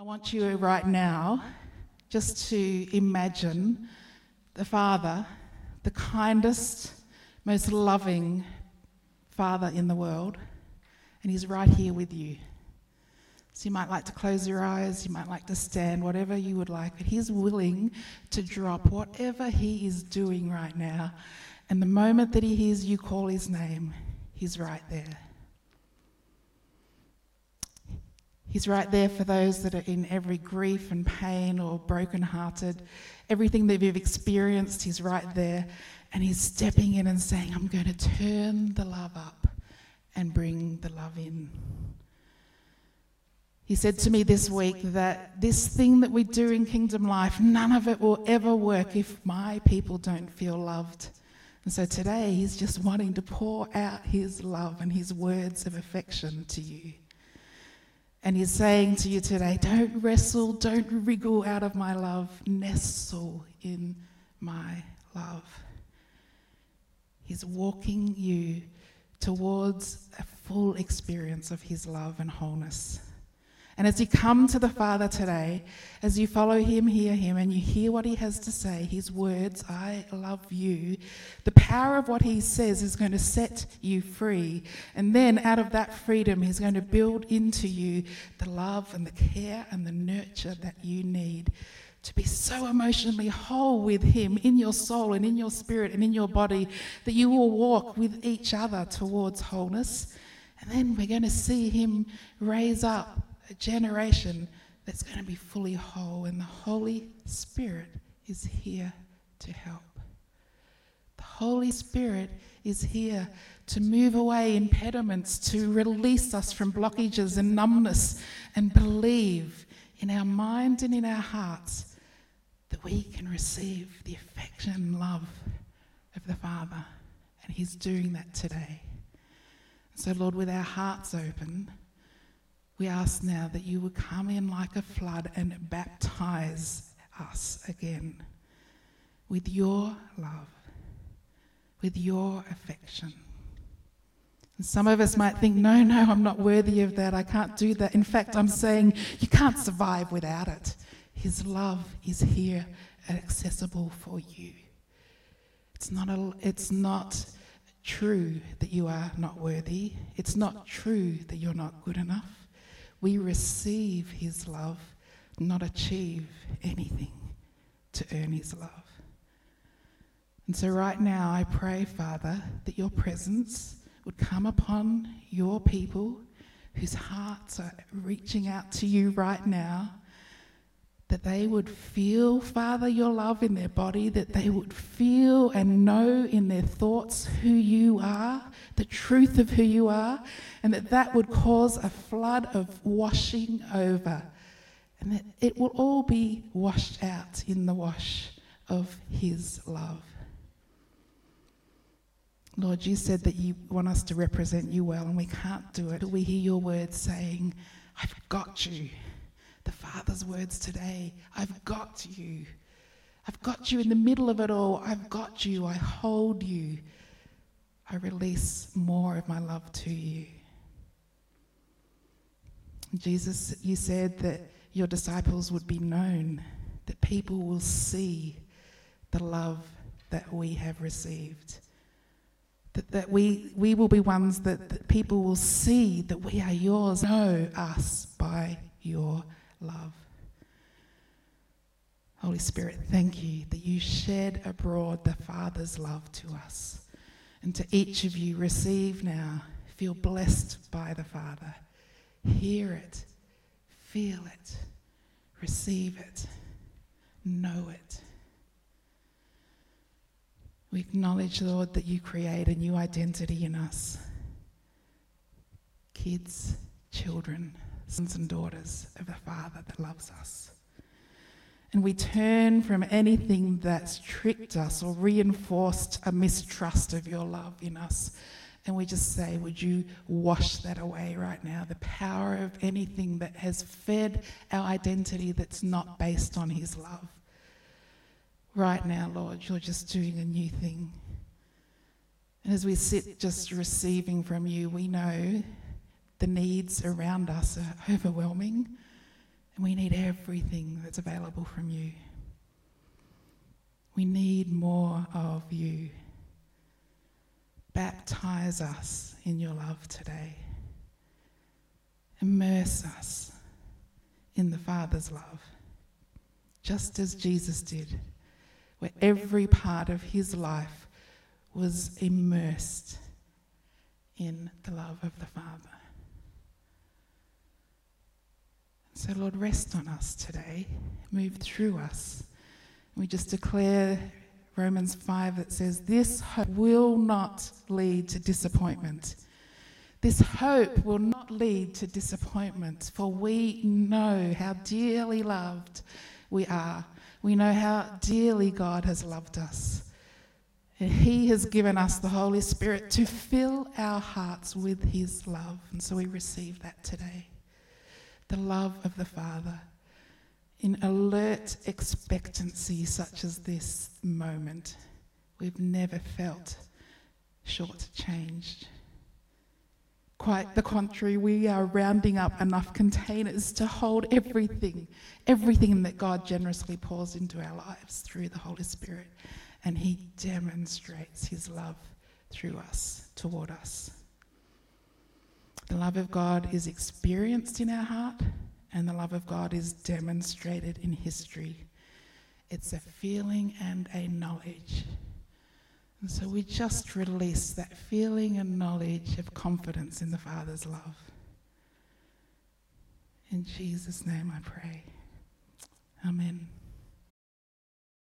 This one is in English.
I want you right now just to imagine the Father, the kindest, most loving Father in the world, and He's right here with you. So you might like to close your eyes, you might like to stand, whatever you would like, but He's willing to drop whatever He is doing right now. And the moment that He hears you call His name, He's right there. He's right there for those that are in every grief and pain or brokenhearted. Everything that you've experienced, He's right there. And He's stepping in and saying, I'm going to turn the love up and bring the love in. He said to me this week that this thing that we do in kingdom life, none of it will ever work if my people don't feel loved. And so today, He's just wanting to pour out His love and His words of affection to you. And he's saying to you today, don't wrestle, don't wriggle out of my love, nestle in my love. He's walking you towards a full experience of his love and wholeness. And as you come to the Father today, as you follow him, hear him, and you hear what he has to say, his words, I love you, the power of what he says is going to set you free. And then out of that freedom, he's going to build into you the love and the care and the nurture that you need to be so emotionally whole with Him in your soul and in your spirit and in your body that you will walk with each other towards wholeness. And then we're going to see Him raise up a generation that's going to be fully whole, and the Holy Spirit is here to help. The Holy Spirit is here to move away impediments, to release us from blockages and numbness, and believe in our mind and in our hearts that we can receive the affection and love of the Father. And He's doing that today. So, Lord, with our hearts open, we ask now that you would come in like a flood and baptize us again with your love, with your affection. And some of us might think, no, no, I'm not worthy of that. I can't do that. In fact, I'm saying you can't survive without it. His love is here and accessible for you. It's not, a, it's not true that you are not worthy. It's not true that you're not good enough. We receive his love, not achieve anything to earn his love. And so, right now, I pray, Father, that your presence would come upon your people whose hearts are reaching out to you right now that they would feel, Father, your love in their body, that they would feel and know in their thoughts who you are, the truth of who you are, and that that would cause a flood of washing over, and that it will all be washed out in the wash of His love. Lord, you said that you want us to represent you well, and we can't do it. We hear your words saying, I've got you the Father's words today I've got you. I've got you in the middle of it all. I've got you. I hold you. I release more of my love to you. Jesus, you said that your disciples would be known, that people will see the love that we have received. That, that we, we will be ones that, that people will see that we are yours, know us by your love. Holy Spirit, thank you that you shed abroad the Father's love to us. And to each of you, receive now. Feel blessed by the Father. Hear it, feel it, receive it, know it. We acknowledge, Lord, that you create a new identity in us. Kids, children sons and daughters of the Father that loves us. And we turn from anything that's tricked us or reinforced a mistrust of your love in us. And we just say, Would you wash that away right now? The power of anything that has fed our identity that's not based on His love. Right now, Lord, you're just doing a new thing. And as we sit just receiving from you, we know the needs around us are overwhelming. And we need everything that's available from you. We need more of you. Baptize us in your love today. Immerse us in the Father's love, just as Jesus did, where every part of his life was immersed in the love of the Father. So, Lord, rest on us today, move through us. We just declare Romans 5 that says, This hope will not lead to disappointment. This hope will not lead to disappointment, for we know how dearly loved we are. We know how dearly God has loved us. And He has given us the Holy Spirit to fill our hearts with His love. And so we receive that today the love of the Father in alert expectancy, such as this moment. We've never felt shortchanged. Quite the contrary, we are rounding up enough containers to hold everything, everything that God generously pours into our lives through the Holy Spirit. And He demonstrates His love through us, toward us. The love of God is experienced in our heart, and the love of God is demonstrated in history. It's a feeling and a knowledge. And so we just release that feeling and knowledge of confidence in the Father's love. In Jesus' name I pray. Amen.